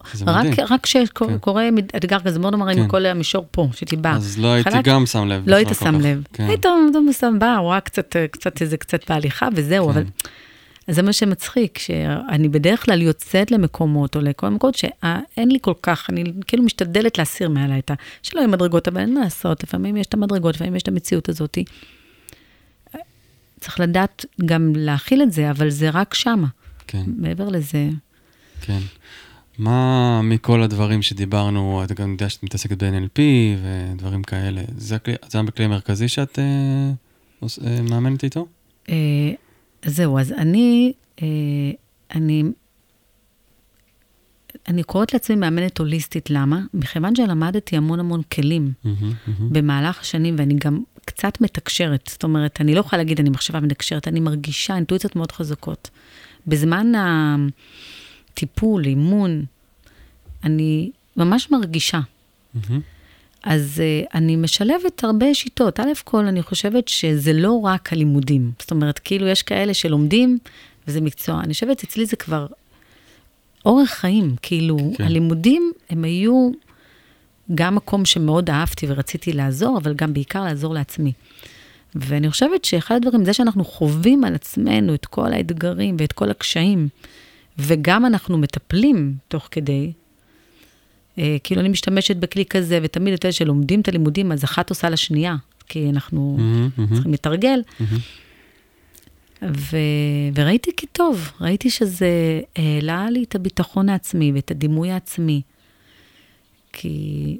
S1: רק כשקורה כן. אתגר כזה, בוא נאמר, כן. עם כל המישור פה, שתיבע.
S2: אז לא הייתי חלק, גם שם לב.
S1: לא היית שם לב. כן. היית שם בא, רואה קצת, קצת איזה קצת בהליכה וזהו, כן. אבל... זה מה שמצחיק, שאני בדרך כלל יוצאת למקומות או לכל מקומות שאין לי כל כך, אני כאילו משתדלת להסיר מעליי את ה... שלא יהיו מדרגות, אבל אין מה לעשות, לפעמים יש את המדרגות, לפעמים יש את המציאות הזאת. צריך לדעת גם להכיל את זה, אבל זה רק שמה.
S2: כן,
S1: מעבר לזה,
S2: כן. מה מכל הדברים שדיברנו, אתה גם יודע שאת מתעסקת ב-NLP ודברים כאלה, זה, הכלי, זה הכלי המרכזי שאת אה, אה, מאמנת איתו?
S1: אה, זהו, אז אני, אה, אני, אני קוראת לעצמי מאמנת הוליסטית, למה? מכיוון שלמדתי המון המון כלים. במהלך השנים, ואני גם קצת מתקשרת. זאת אומרת, אני לא יכולה להגיד, אני מחשבה מתקשרת, אני מרגישה אינטואיציות מאוד חזקות. בזמן הטיפול, אימון, אני ממש מרגישה.
S2: מהמם.
S1: אז uh, אני משלבת הרבה שיטות. א' כל, אני חושבת שזה לא רק הלימודים. זאת אומרת, כאילו, יש כאלה שלומדים, וזה מקצוע. אני חושבת, אצלי זה כבר אורח חיים. כאילו,
S2: כן.
S1: הלימודים, הם היו גם מקום שמאוד אהבתי ורציתי לעזור, אבל גם בעיקר לעזור לעצמי. ואני חושבת שאחד הדברים, זה שאנחנו חווים על עצמנו את כל האתגרים ואת כל הקשיים, וגם אנחנו מטפלים תוך כדי, כאילו אני משתמשת בכלי כזה, ותמיד את אלה שלומדים את הלימודים, אז אחת עושה לשנייה, כי אנחנו
S2: מהמם.
S1: צריכים לתרגל.
S2: מהמם.
S1: ו... וראיתי כי טוב, ראיתי שזה העלה לי את הביטחון העצמי ואת הדימוי העצמי. כי...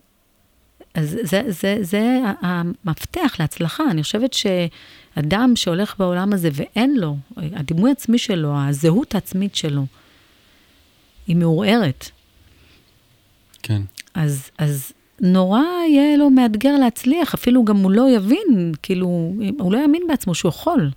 S1: אז זה, זה, זה המפתח להצלחה. אני חושבת שאדם שהולך בעולם הזה ואין לו, הדימוי העצמי שלו, הזהות העצמית שלו, היא מעורערת.
S2: כן,
S1: אז, אז נורא יהיה לו מאתגר להצליח, אפילו גם הוא לא יבין, כאילו, הוא לא יאמין בעצמו שהוא יכול.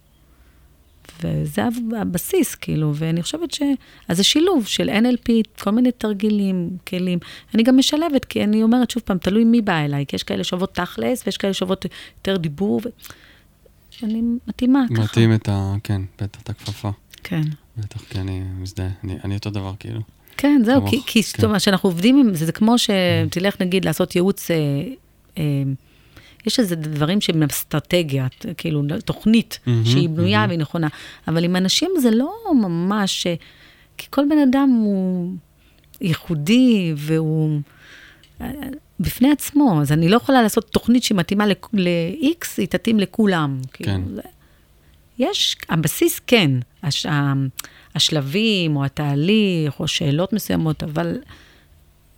S1: וזה הבסיס, כאילו, ואני חושבת ש... אז זה שילוב של NLP, כל מיני תרגילים, כלים. אני גם משלבת, כי אני אומרת, שוב פעם, תלוי מי בא אליי, כי יש כאלה שאוהבות תכלס, ויש כאלה שאוהבות יותר דיבור, ו... אני מתאימה ככה.
S2: מתאים את ה... כן, בטח את הכפפה.
S1: כן.
S2: בטח, כי אני מזדהה. אני, אני אותו דבר, כאילו.
S1: כן, זהו,
S2: כמוך,
S1: כי, כי
S2: כן.
S1: אומרת, שאנחנו עובדים עם זה, זה כמו שתלך נגיד לעשות ייעוץ, אה, אה, יש איזה דברים שהם אסטרטגיה, כאילו, תוכנית
S2: מהמם,
S1: שהיא בנויה
S2: מהמם.
S1: והיא נכונה, אבל עם אנשים זה לא ממש, אה, כי כל בן אדם הוא ייחודי והוא אה, בפני עצמו, אז אני לא יכולה לעשות תוכנית שמתאימה ל-X, היא תתאים לכולם.
S2: כן.
S1: כאילו, יש, הבסיס כן, הש, השלבים או התהליך או שאלות מסוימות, אבל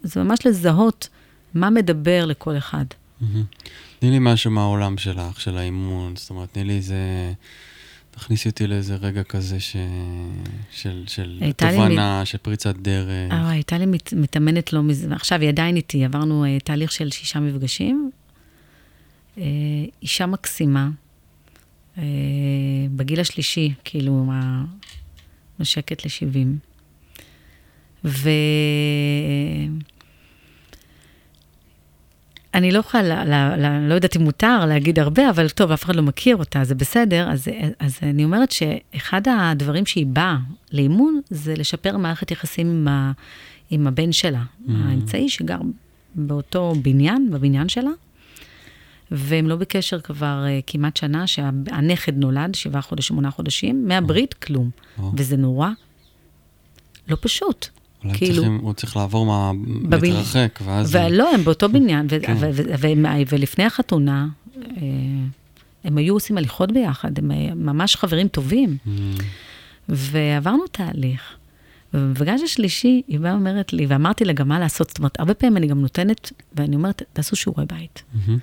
S1: זה ממש לזהות מה מדבר לכל אחד.
S2: תני לי משהו מהעולם שלך, של האימון, זאת אומרת, תני לי איזה... תכניסי אותי לאיזה רגע כזה ש... של, של תובנה, של פריצת דרך.
S1: אה, הייתה לי מת, מתאמנת לא מזמן, עכשיו היא עדיין איתי, עברנו uh, תהליך של שישה מפגשים. Uh, אישה מקסימה, בגיל השלישי, כאילו, מה- נושקת ל-70. ו... אני לא יכולה, ל- ל- ל- לא יודעת אם מותר להגיד הרבה, אבל טוב, אף אחד לא מכיר אותה, זה בסדר. אז, אז אני אומרת שאחד הדברים שהיא באה לאימון, זה לשפר מערכת יחסים עם, ה, עם הבן שלה,
S2: Mm.
S1: האמצעי שגר באותו בניין, בבניין שלה, והם לא בקשר כבר uh, כמעט שנה, שהנכד נולד, שבעה חודשים, שמונה חודשים, מהברית כלום.
S2: או.
S1: וזה נורא לא פשוט.
S2: אולי
S1: כאילו-
S2: צריכים, הוא צריך לעבור מה...
S1: בבין-
S2: להתרחק, ואז...
S1: ולא, הם באותו בניין, ו-
S2: כן.
S1: ו- ו- והם- ולפני החתונה, אה, הם היו עושים הליכות ביחד, הם אה, ממש חברים טובים,
S2: מהמם.
S1: ועברנו תהליך. ובמפגש השלישי, היא באה אומרת לי, ואמרתי לה גם מה לעשות, זאת אומרת, הרבה פעמים אני גם נותנת, ואני אומרת, תעשו שיעורי בית.
S2: מהמם.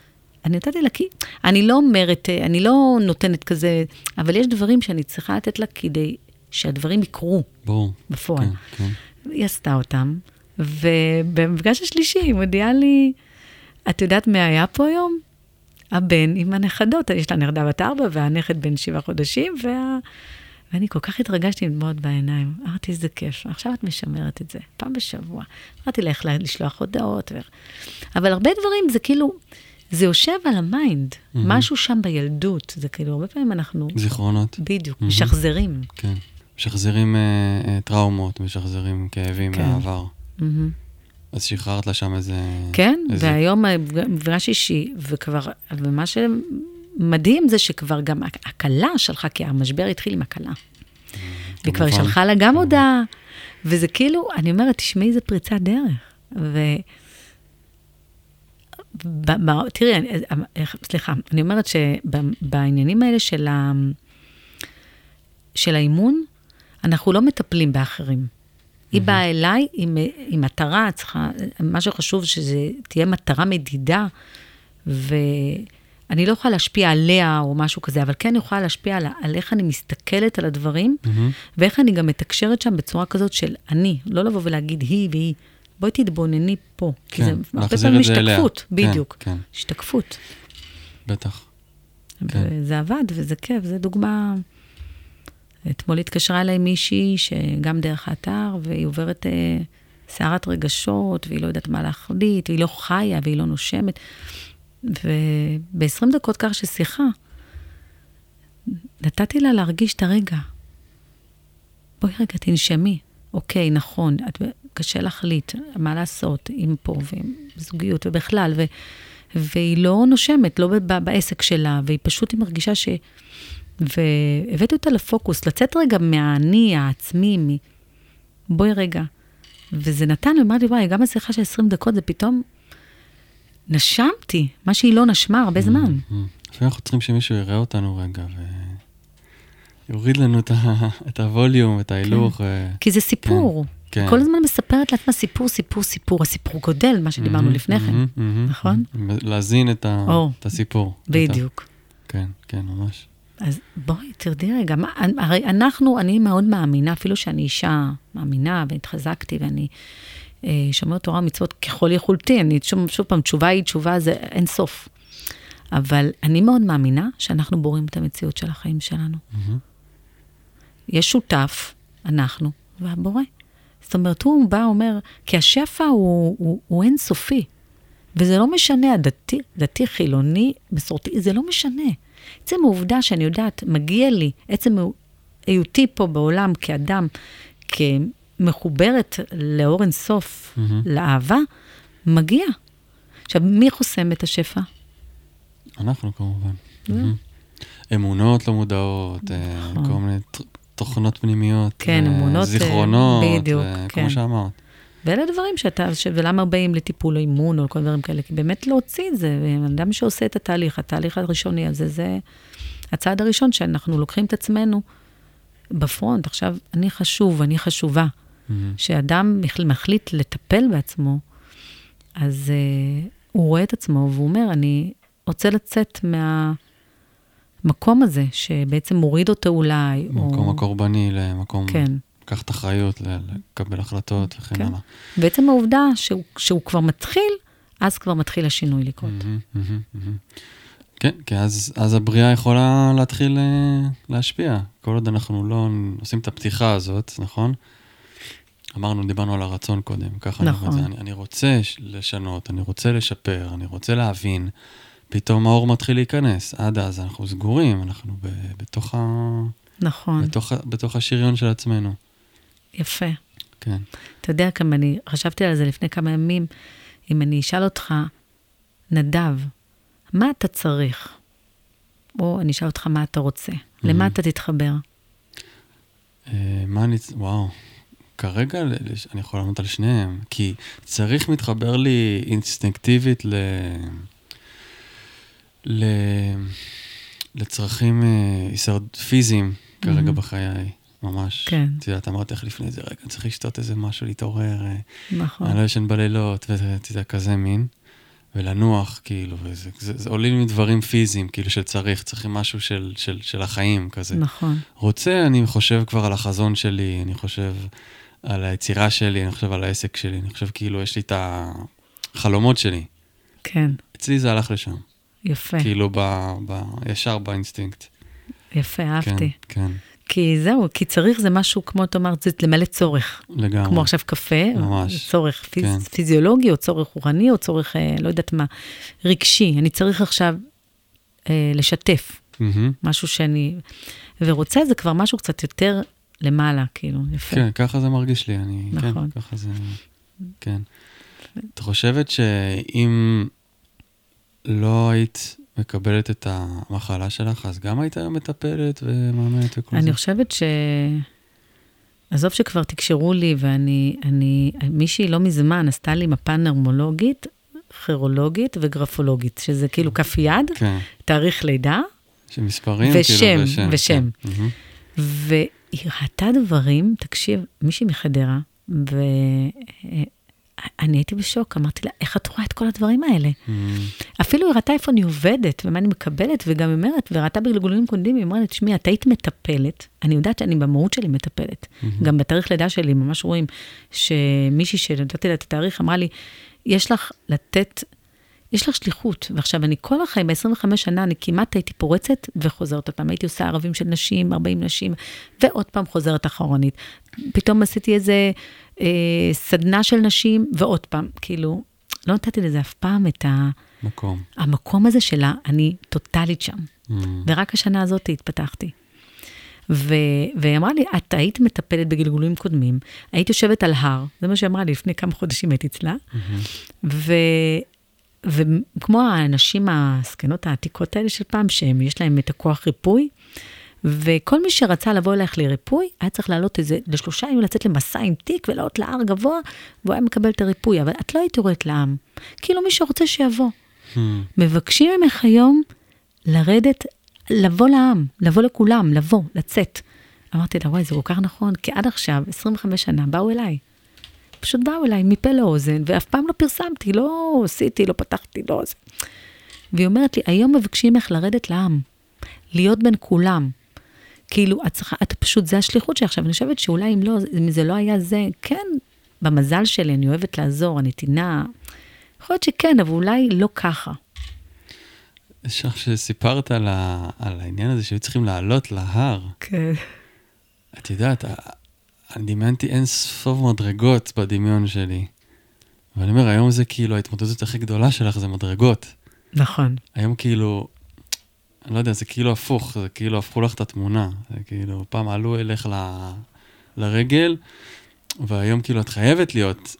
S1: אני נתתי לה, כי אני לא אומרת, אה, אני לא נותנת כזה, אבל יש דברים שאני צריכה לתת לה כדי שהדברים יקרו
S2: ברור.
S1: בפועל.
S2: כן, כן.
S1: היא עשתה אותם, ובמפגש השלישי היא מודיעה לי, את יודעת מי היה פה היום? הבן עם הנכדות, יש לה נכדה בת ארבע והנכד בן שבעה חודשים, וה... ואני כל כך התרגשתי עם דמעות בעיניים. אמרתי, איזה כיף, עכשיו את משמרת את זה, פעם בשבוע. אמרתי לה איך לשלוח הודעות. ו... אבל הרבה דברים זה כאילו, זה יושב על ה mind,
S2: מהמם.
S1: משהו שם בילדות, זה כאילו, הרבה פעמים אנחנו,
S2: זיכרונות,
S1: בדיוק,
S2: מהמם.
S1: משחזרים.
S2: כן. משחזרים אה, אה, טראומות, משחזרים כאבים
S1: כן.
S2: מהעבר.
S1: מהמם.
S2: אז שחררת לה שם איזה...
S1: כן,
S2: איזה-
S1: והיום מפגש אישי, וכבר, ומה שמדהים זה שכבר גם הכלה שלחה, כי המשבר התחיל עם הכלה. והיא כבר.
S2: כן.
S1: שלחה לה גם הודעה, וזה כאילו, אני אומרת, תשמעי, איזה פריצת דרך. ו... ב- ב- תראי, אני- איך- סליחה, אני אומרת שבעניינים האלה של ה... של האימון, אנחנו לא מטפלים באחרים. היא באה אליי עם, עם מטרה, צריכה, מה שחשוב שזה תהיה מטרה מדידה, ואני לא יכולה להשפיע עליה או משהו כזה, אבל כן אני יכולה להשפיע על, על איך אני מסתכלת על הדברים. ואיך אני גם מתקשרת שם בצורה כזאת של אני, לא לבוא ולהגיד היא והיא. בואי תתבונני פה, כי
S2: כן,
S1: זה הרבה פעמים
S2: זה.
S1: השתקפות,
S2: כן,
S1: בדיוק.
S2: כן.
S1: השתקפות.
S2: בטח. כן.
S1: וזה עבד, וזה כיף, זו דוגמה. אתמול התקשרה אליי מישהי, שגם דרך האתר, והיא עוברת אה, סערת רגשות, והיא לא יודעת מה להחליט, והיא לא חיה, והיא לא נושמת. וב-20 דקות כך של שיחה, נתתי לה להרגיש את הרגע. בואי רגע, תנשמי. אוקיי, נכון, את, קשה להחליט מה לעשות עם פה, ועם זוגיות ובכלל, ו, והיא לא נושמת, לא ב- בעסק שלה, והיא פשוט, היא מרגישה ש... והבאתי אותה לפוקוס, לצאת רגע מהאני העצמי, מ... בואי רגע. וזה נתן, ואמרתי, וואי, גם השיחה של 20 דקות, זה פתאום... נשמתי, מה שהיא לא נשמה הרבה זמן.
S2: מהמם. לפעמים אנחנו צריכים שמישהו יראה אותנו רגע ויוריד לנו את ה- את הווליום, את ההילוך. ו-
S1: כי זה סיפור.
S2: כן.
S1: כל הזמן מספרת לעצמה סיפור, סיפור, סיפור. הסיפור גודל, מה שדיברנו
S2: מהמם,
S1: לפני כן.
S2: מהמם, מהמם,
S1: נכון?
S2: להזין את ה-
S1: או.
S2: את הסיפור.
S1: בדיוק.
S2: כן, כן, ממש.
S1: אז בואי, תרדי רגע. מה, הרי אנחנו, אני מאוד מאמינה, אפילו שאני אישה מאמינה והתחזקתי ואני אה, שומרת תורה ומצוות ככל יכולתי, אני שוב, שוב פעם, תשובה היא תשובה, זה אין סוף. אבל אני מאוד מאמינה שאנחנו בוראים את המציאות של החיים שלנו.
S2: מהמם.
S1: יש שותף, אנחנו, והבורא. זאת אומרת, הוא בא, אומר, כי השפע הוא, הוא, הוא אינסופי. וזה לא משנה, הדתי, דתי, חילוני, מסורתי, זה לא משנה. עצם העובדה שאני יודעת, מגיע לי, עצם היותי פה בעולם כאדם, כמחוברת לאור אינסוף,
S2: מהמם.
S1: לאהבה, מגיע. עכשיו, מי חוסם את השפע?
S2: אנחנו כמובן. מהמם. אמונות לא מודעות, אה,
S1: נכון.
S2: כל מיני תוכנות פנימיות.
S1: כן,
S2: אה,
S1: אמונות, אה,
S2: זיכרונות.
S1: בדיוק,
S2: אה,
S1: כן.
S2: כמו שאמרת.
S1: ואלה דברים שאתה, ש... ולמה באים לטיפול אימון או כל דברים כאלה? כי באמת להוציא את זה, אדם שעושה את התהליך, התהליך הראשוני הזה, זה הצעד הראשון שאנחנו לוקחים את עצמנו בפרונט. עכשיו, אני חשוב, אני חשובה. כשאדם מחל- מחליט לטפל בעצמו, אז uh, הוא רואה את עצמו והוא אומר, אני רוצה לצאת מהמקום הזה, שבעצם מוריד אותו אולי,
S2: מקום
S1: או...
S2: הקורבני למקום,
S1: כן.
S2: לקחת אחריות, לקבל החלטות וכן
S1: כן.
S2: הלאה.
S1: בעצם העובדה שהוא, שהוא כבר מתחיל, אז כבר מתחיל השינוי לקרות.
S2: מהמם, מהמם, מהמם. כן, כי אז, אז הבריאה יכולה להתחיל אה, להשפיע. כל עוד אנחנו לא עושים את הפתיחה הזאת, נכון? אמרנו, דיברנו על הרצון קודם, ככה
S1: נכון.
S2: אני. אני, רוצה לשנות, אני רוצה לשפר, אני רוצה להבין. פתאום האור מתחיל להיכנס. עד אז אנחנו סגורים, אנחנו ב, בתוך, ה,
S1: נכון,
S2: בתוך, בתוך השריון של עצמנו.
S1: יפה.
S2: כן.
S1: אתה יודע כמה אני, חשבתי על זה לפני כמה ימים, אם אני אשאל אותך, נדב, מה אתה צריך? או אני אשאל אותך מה אתה רוצה. למה אתה תתחבר?
S2: אה, מה אני... וואו. כרגע אני יכול לענות על שניהם, כי צריך מתחבר לי אינסטינקטיבית ל... ל... לצרכים אה, הישרד... פיזיים כרגע
S1: Mhm.
S2: בחיי, ממש.
S1: כן.
S2: את יודעת, אמרתי לך לפני זה, רגע, אני צריך לשתות איזה משהו, להתעורר, אה,
S1: נכון.
S2: אני לא ישן בלילות, ואת יודעת, כזה מין. ולנוח, כאילו, וזה זה, זה עולים לי דברים פיזיים, כאילו, שצריך, צריכים משהו של, של, של החיים, כזה.
S1: נכון.
S2: רוצה, אני חושב כבר על החזון שלי, אני חושב על היצירה שלי, אני חושב על העסק שלי, אני חושב כאילו יש לי את החלומות שלי.
S1: כן,
S2: אצלי זה הלך לשם,
S1: יפה,
S2: כאילו ב, ב, ישר באינסטינקט.
S1: יפה,
S2: כן,
S1: אהבתי.
S2: כן,
S1: כי זהו, כי צריך זה משהו, כמו אתה אמרת, זה למלא צורך.
S2: לגמרי.
S1: כמו עכשיו קפה,
S2: ממש,
S1: צורך פיז,
S2: כן.
S1: פיזיולוגי, או צורך רוחני, או צורך, אה, לא יודעת מה, רגשי. אני צריך עכשיו אה, לשתף
S2: מהמם.
S1: משהו שאני... ורוצה זה כבר משהו קצת יותר למעלה, כאילו, יפה.
S2: כן, ככה זה מרגיש לי, אני,
S1: נכון.
S2: כן, ככה זה, כן. את חושבת שאם לא היית מקבלת את המחלה שלך, אז גם היית היום מטפלת ומאמנת וכל זה?
S1: אני חושבת ש... עזוב שכבר תקשרו לי, ואני, אני, מישהי לא מזמן עשתה לי מפה נרמולוגית, כירולוגית וגרפולוגית, שזה כאילו כף יד,
S2: כן.
S1: תאריך לידה,
S2: שמספרים,
S1: ושם,
S2: כאילו, ושם.
S1: ושם.
S2: כן.
S1: והיא ראתה דברים, תקשיב, מישהי מחדרה, ואני הייתי בשוק, אמרתי לה, איך את רואה את כל הדברים האלה?
S2: Mm,
S1: אפילו היא ראתה איפה אני עובדת, ומה אני מקבלת, וגם היא אומרת, וראתה בגלגולים קודמים, היא אומרת, תשמעי, את היית מטפלת, אני יודעת שאני במהות שלי מטפלת. גם בתאריך לידה שלי, ממש רואים, שמישהי שנתתי לה את התאריך, אמרה לי, יש לך לתת, יש לך שליחות. ועכשיו, אני כל החיים, ב-25 שנה, אני כמעט הייתי פורצת וחוזרת עוד פעם. הייתי עושה ערבים של נשים, 40 נשים, ועוד פעם חוזרת אחורנית. פתאום עשיתי איזה אה, סדנה של נשים, ועוד פעם, כאילו, לא נתתי לזה אף פעם את ה...
S2: מקום.
S1: המקום הזה שלה, אני טוטאלית שם.
S2: Mm,
S1: ורק השנה הזאת התפתחתי. ו- והיא אמרה לי, את היית מטפלת בגלגולים קודמים, היית יושבת על הר, זה מה שהיא אמרה לי, לפני כמה חודשים הייתי אצלה, ו- וכמו האנשים הזקנות העתיקות האלה של פעם, שיש להם את הכוח ריפוי, וכל מי שרצה לבוא אלייך לריפוי, היה צריך לעלות איזה, לשלושה ימים לצאת למסע עם תיק ולעלות להר גבוה, והוא היה מקבל את הריפוי, אבל את לא היית יורדת לעם. כאילו מי שרוצה שיבוא.
S2: mm,
S1: מבקשים ממך היום לרדת, לבוא לעם, לבוא לכולם, לבוא, לצאת. אמרתי לה, וואי, זה כל כך נכון, כי עד עכשיו, 25 שנה, באו אליי. פשוט באו אליי מפה לאוזן, ואף פעם לא פרסמתי, לא עשיתי, לא פתחתי, לא. והיא אומרת לי, היום מבקשים ממך לרדת לעם, להיות בין כולם. כאילו, את צריכה, את פשוט, זה השליחות שלי עכשיו. אני חושבת שאולי אם לא, אם זה לא היה זה, כן, במזל שלי, אני אוהבת לעזור, הנתינה. יכול להיות שכן, אבל אולי לא ככה.
S2: יש לך שסיפרת על, ה... על העניין הזה שהיו צריכים לעלות להר.
S1: כן.
S2: את יודעת, אני דמיינתי אין ספור מדרגות בדמיון שלי. ואני אומר, היום זה כאילו ההתמודדות הכי גדולה שלך זה מדרגות.
S1: נכון.
S2: היום כאילו, אני לא יודע, זה כאילו הפוך, זה כאילו הפכו לך את התמונה. זה כאילו, פעם עלו אליך ל... לרגל, והיום כאילו את חייבת להיות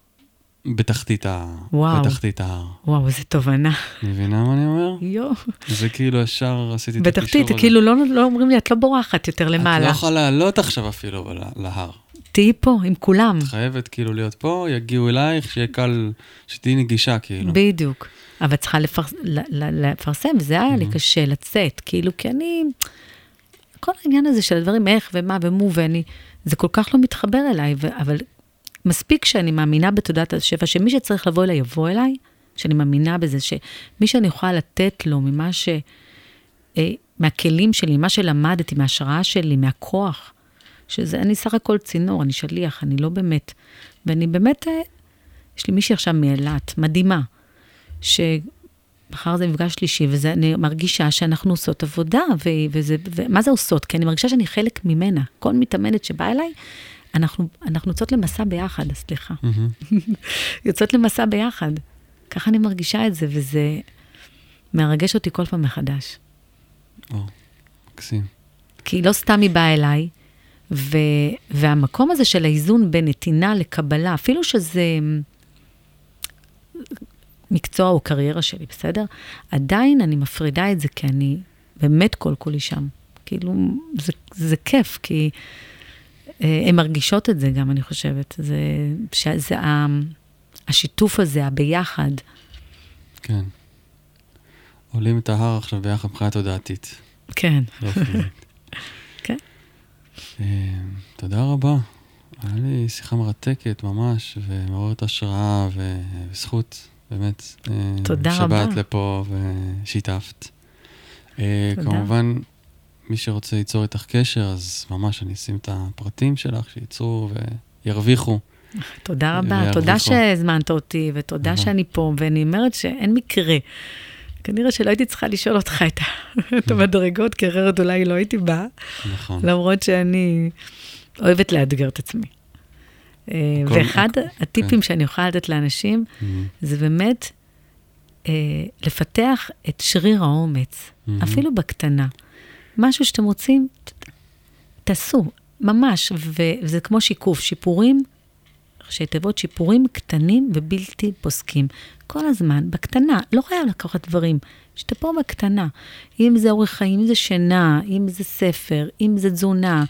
S2: בתחתית, ה...
S1: וואו.
S2: בתחתית ההר.
S1: וואו, איזה תובנה.
S2: מבינה מה אני אומר?
S1: יואו.
S2: זה כאילו ישר עשיתי את הקישור
S1: בתחתית,
S2: הזה.
S1: כאילו לא, לא אומרים לי, את לא בורחת יותר
S2: את לא
S1: למעלה.
S2: יכולה לעלות עכשיו אפילו להר.
S1: תהיי פה עם כולם.
S2: את חייבת כאילו להיות פה, יגיעו אלייך, שיהיה קל, שתהיי נגישה כאילו.
S1: בדיוק. אבל צריכה לפרס... לפרסם, וזה היה לי
S2: Mhm.
S1: קשה לצאת, כאילו, כי אני... כל העניין הזה של הדברים, איך ומה ומו, ואני... זה כל כך לא מתחבר אליי, ו... אבל מספיק שאני מאמינה בתודעת השפע, שמי שצריך לבוא אליי, יבוא אליי, שאני מאמינה בזה, שמי שאני יכולה לתת לו ממה ש... אה, מהכלים שלי, מה שלמדתי, מההשראה שלי, מהכוח, שזה, אני סך הכל צינור, אני שליח, אני לא באמת, ואני באמת, אה, יש לי מישהי עכשיו מאילת, מדהימה, שמחר זה מפגש שלישי, ואני מרגישה שאנחנו עושות עבודה, ו- וזה, ומה זה עושות? כי אני מרגישה שאני חלק ממנה. כל מתאמנת שבאה אליי, אנחנו, אנחנו יוצאות למסע ביחד, סליחה.
S2: מהמם.
S1: יוצאות למסע ביחד. ככה אני מרגישה את זה, וזה מרגש אותי כל פעם מחדש.
S2: או, מקסים.
S1: כי לא סתם היא באה אליי, ו, והמקום הזה של האיזון בין נתינה לקבלה, אפילו שזה מקצוע או קריירה שלי, בסדר? עדיין אני מפרידה את זה, כי אני באמת כל כולי שם. כאילו, זה, זה כיף, כי אה, הן מרגישות את זה גם, אני חושבת. זה, שזה ה, השיתוף הזה, הביחד.
S2: כן. עולים את ההר עכשיו ביחד מבחינה תודעתית.
S1: כן.
S2: אה, תודה רבה. היה לי שיחה מרתקת ממש, ומעוררת השראה, וזכות, באמת. אה,
S1: תודה רבה.
S2: שבאת לפה ושיתפת. אה,
S1: תודה.
S2: כמובן, מי שרוצה ליצור איתך קשר, אז ממש אני אשים את הפרטים שלך, שייצרו וירוויחו.
S1: תודה רבה. תודה שהזמנת אותי, ותודה. שאני פה, ואני אומרת שאין מקרה. כנראה שלא הייתי צריכה לשאול אותך את, המדרגות, כי אחרת אולי לא הייתי באה,
S2: נכון.
S1: למרות שאני אוהבת לאתגר את עצמי. אה, ואחד הטיפים שאני יכולה לתת לאנשים,
S2: מהמם.
S1: זה באמת אה, לפתח את שריר האומץ,
S2: מהמם.
S1: אפילו בקטנה. משהו שאתם רוצים, תעשו, ממש, וזה כמו שיקוף, שיפורים, ראשי תיבות, שיפורים קטנים ובלתי פוסקים. כל הזמן, בקטנה, לא חייב לקחת דברים, שתפור בקטנה. אם זה אורח חיים, אם זה שינה, אם זה ספר, אם זה תזונה.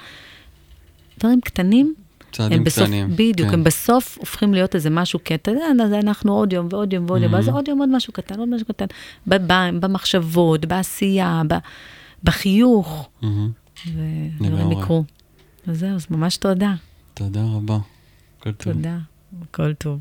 S1: דברים קטנים,
S2: צעדים
S1: הם בסוף,
S2: קטנים.
S1: בדיוק,
S2: כן.
S1: הם בסוף הופכים להיות איזה משהו, יודע, אז אנחנו עוד יום ועוד יום ועוד יום. ואז עוד יום עוד משהו קטן, עוד משהו קטן, ב- ב- במחשבות, בעשייה, ב- בחיוך,
S2: מהמם.
S1: ודברים. יקרו. אז זהו, אז ממש תודה.
S2: תודה רבה. כל טוב.
S1: תודה. הכל טוב.